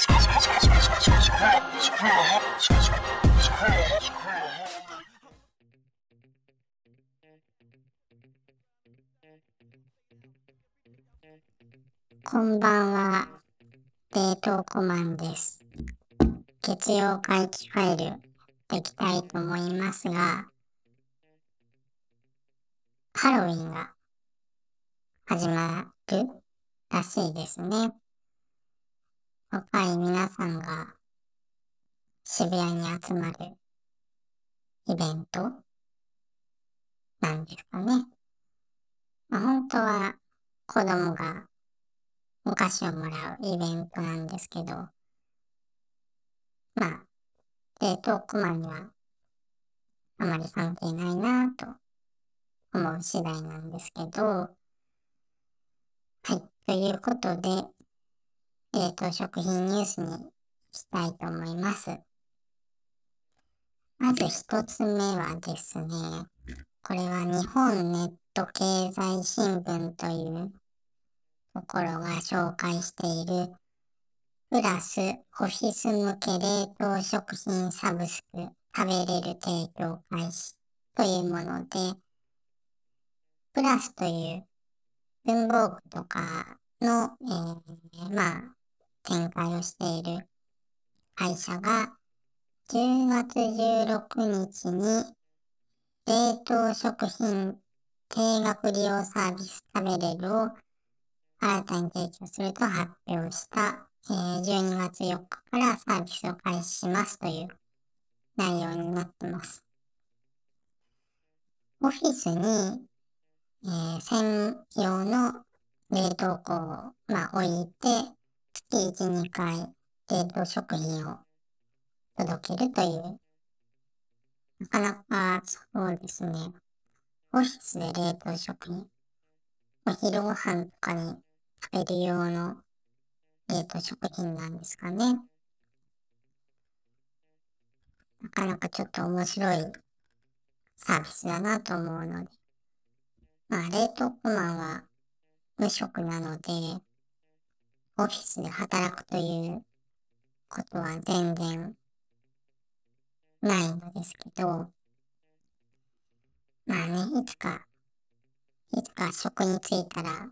こんばんは、冷凍コマンです。月曜回帰ファイルできたいと思いますが、ハロウィンが始まるらしいですね。若い皆さんが渋谷に集まるイベントなんですかね。まあ、本当は子供がお菓子をもらうイベントなんですけど、まあ、冷凍コマにはあまり関係ないなと思う次第なんですけど、はい。ということで、冷凍食品ニュースに行きたいと思います。まず一つ目はですね、これは日本ネット経済新聞というところが紹介しているプラスオフィス向け冷凍食品サブスク食べれる提供開始というもので、プラスという文房具とかの、えー、まあ、展開をしている会社が10月16日に冷凍食品定額利用サービス食べれるを新たに提供すると発表した、えー、12月4日からサービスを開始しますという内容になってます。オフィスにえー、専用の冷凍庫を、まあ、置いて、月1、2回冷凍食品を届けるという、なかなかそうですね、オフィスで冷凍食品、お昼ご飯とかに食べる用の冷凍食品なんですかね。なかなかちょっと面白いサービスだなと思うので、まあ、冷凍コマンは無職なので、オフィスで働くということは全然ないのですけど、まあね、いつか、いつか職に着いたら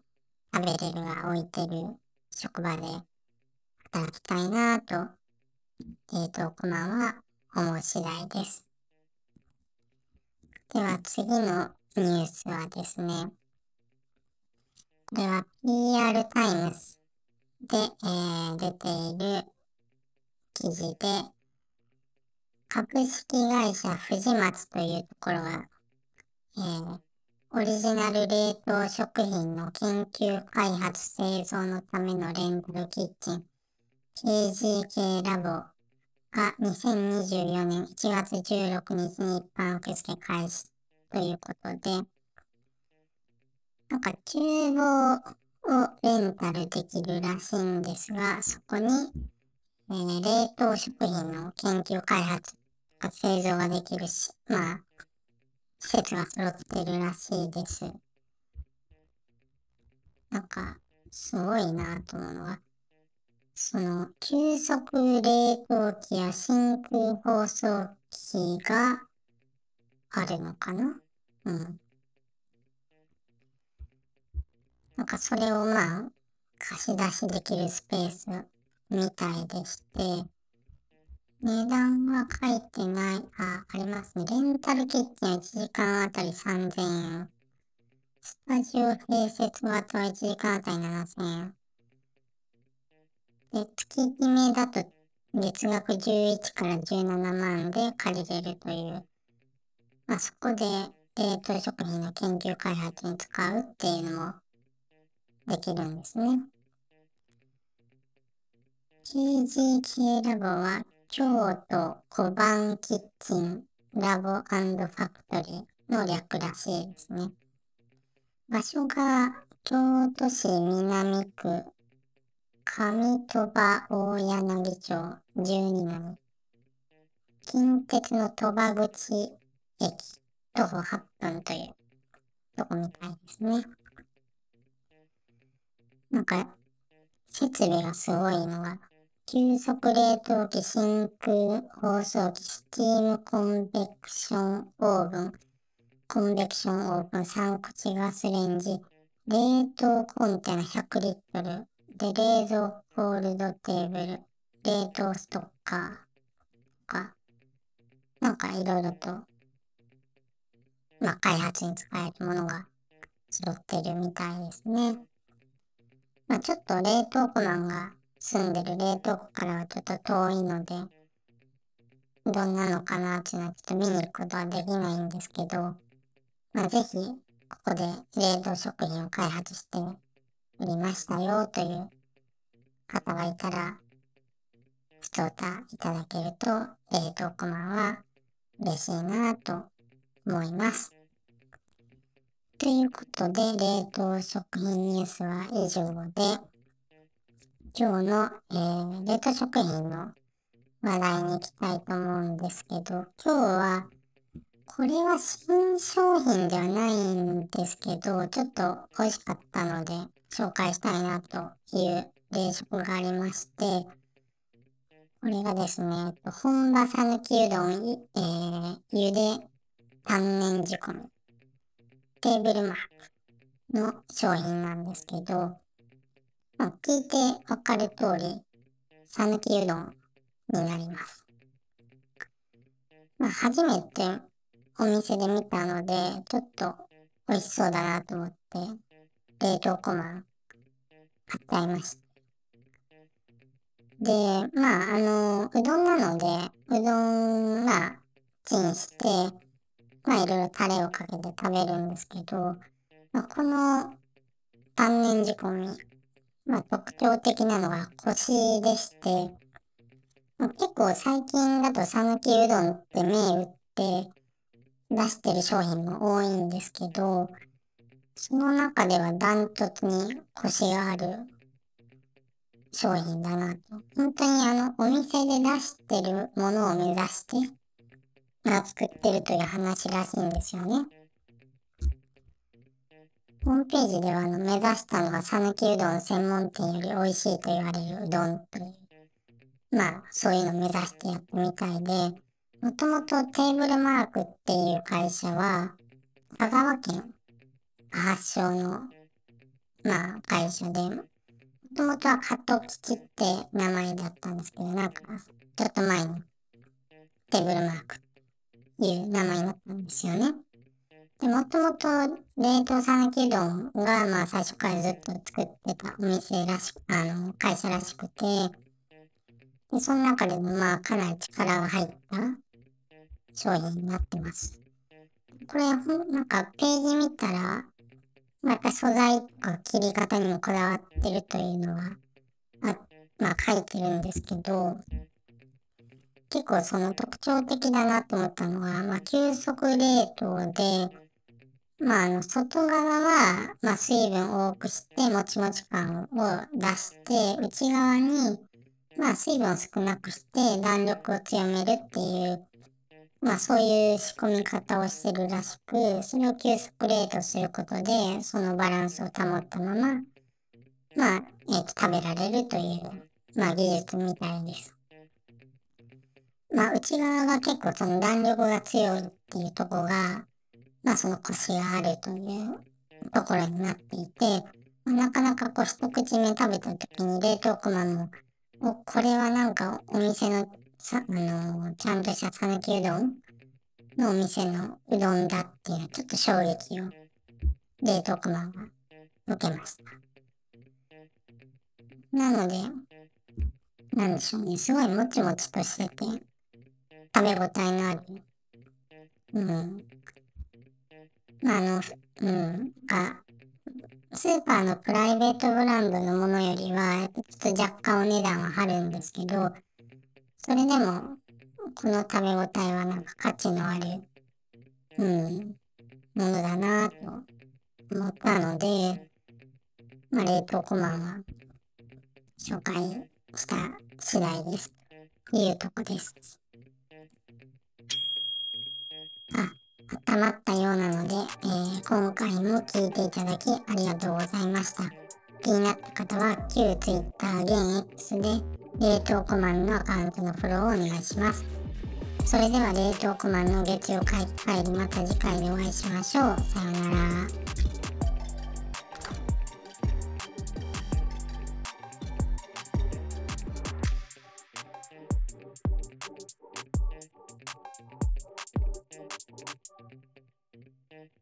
食べれるが置いてる職場で働きたいなぁと、冷凍庫マンは思う次第です。では次のニュースはですね、これは PR タイムズで、えー、出ている記事で、株式会社藤松というところが、えー、オリジナル冷凍食品の研究開発製造のためのレンタルキッチン KGK ラボが2024年1月16日に一般受付開始ということで、なんか厨房をレンタルできるらしいんですが、そこに、えー、冷凍食品の研究開発が製造ができるし、まあ、施設が揃ってるらしいです。なんか、すごいなと思うのは、その、急速冷凍機や真空包装機があるのかな？うん。なんかそれをまあ、貸し出しできるスペースみたいでして、値段は書いてない、あ、ありますね。レンタルキッチンは1時間あたり3000円。スタジオ併設型は1時間あたり7000円。で、月決めだと月額11から17万で借りれるという。まあそこで冷凍食品の研究開発に使うっていうのもできるんですね。KGK ラボは京都小判キッチンラボファクトリーの略らしいですね。場所が京都市南区上鳥羽大柳町12の近鉄の鳥羽口駅徒歩8分というとこみたいですね。なんか、設備がすごいのが急速冷凍機、真空包装機、スチームコンベクションオーブン、コンベクションオーブン、3口ガスレンジ、冷凍コンテナ100リットル、で、冷蔵ホールドテーブル、冷凍ストッカーとか、なんかいろいろと、まあ、開発に使えるものが揃ってるみたいですね。まあ、ちょっと冷凍庫マンが住んでる冷凍庫からはちょっと遠いので、どんなのかなっていうのはちょっと見に行くことはできないんですけど、まあ、ぜひ、ここで冷凍食品を開発して売りましたよという方がいたら、ふつおたいただけると、冷凍コマンは嬉しいなと思います。ということで、冷凍食品ニュースは以上で、今日の、えー、冷凍食品の話題に行きたいと思うんですけど、今日は、これは新商品ではないんですけど、ちょっと美味しかったので紹介したいなという冷食がありまして、これがですね、本場讃岐うどん、えー、ゆで丹念仕込み、テーブルマークの商品なんですけど、まあ、聞いてわかる通り、讃岐うどんになります。まあ、初めてお店で見たので、ちょっと美味しそうだなと思って、冷凍コマン買っちゃいました。で、まあ、あの、うどんなので、うどん、まあ、チンして、まあ、いろいろタレをかけて食べるんですけど、まあ、この丹念仕込み、まあ、特徴的なのが腰でして、まあ、結構最近だと讃岐うどんって銘打って出してる商品も多いんですけど、その中ではダントツにコシがある商品だなと。本当にあの、お店で出してるものを目指して、まあ、作ってるという話らしいんですよね。ホームページではあの目指したのは讃岐うどん専門店より美味しいと言われるうどんという、まあそういうのを目指してやったみたいで、もともとテーブルマークっていう会社は、香川県発祥の、まあ会社で、もともとは加藤吉って名前だったんですけど、なんか、ちょっと前に、テーブルマークいう名前だったんですよね。で、もともと冷凍讃岐うどんが、まあ最初からずっと作ってたお店らしく、あの、会社らしくて、で、その中でもまあかなり力が入った商品になってます。これ、なんかページ見たら、また素材とか切り方にもこだわってるというのは、あまあ書いてるんですけど、結構その特徴的だなと思ったのは、まあ急速冷凍で、まああの外側は、まあ水分を多くしてもちもち感を出して、内側に、まあ水分を少なくして弾力を強めるっていうまあそういう仕込み方をしてるらしく、それを急速冷凍することで、そのバランスを保ったまま、まあ、えー、と食べられるという、まあ技術みたいです。まあ内側が結構その弾力が強いっていうとこが、まあそのコシがあるというところになっていて、まあ、なかなかこう一口目食べた時に冷凍庫マも、お、これはなんかお店のさ、あのー、ちゃんとした讃岐うどんのお店のうどんだっていう、ちょっと衝撃を、冷凍庫マンは受けました。なので、なんでしょうね、すごいもちもちとしてて、食べ応えのある、うん。まあ、あの、うん、が、スーパーのプライベートブランドのものよりは、ちょっと若干お値段は張るんですけど、それでも、この食べ応えはなんか価値のある、うん、ものだなと思ったので、まあ、冷凍コマンは紹介した次第です。というとこです。温まったようなので、えー、今回も聞いていただきありがとうございました。気になった方は旧 Twitter 現 X で冷凍コマンのアカウントのフォローをお願いします。それでは冷凍コマンの月曜会帰りまた次回でお会いしましょう。さようなら。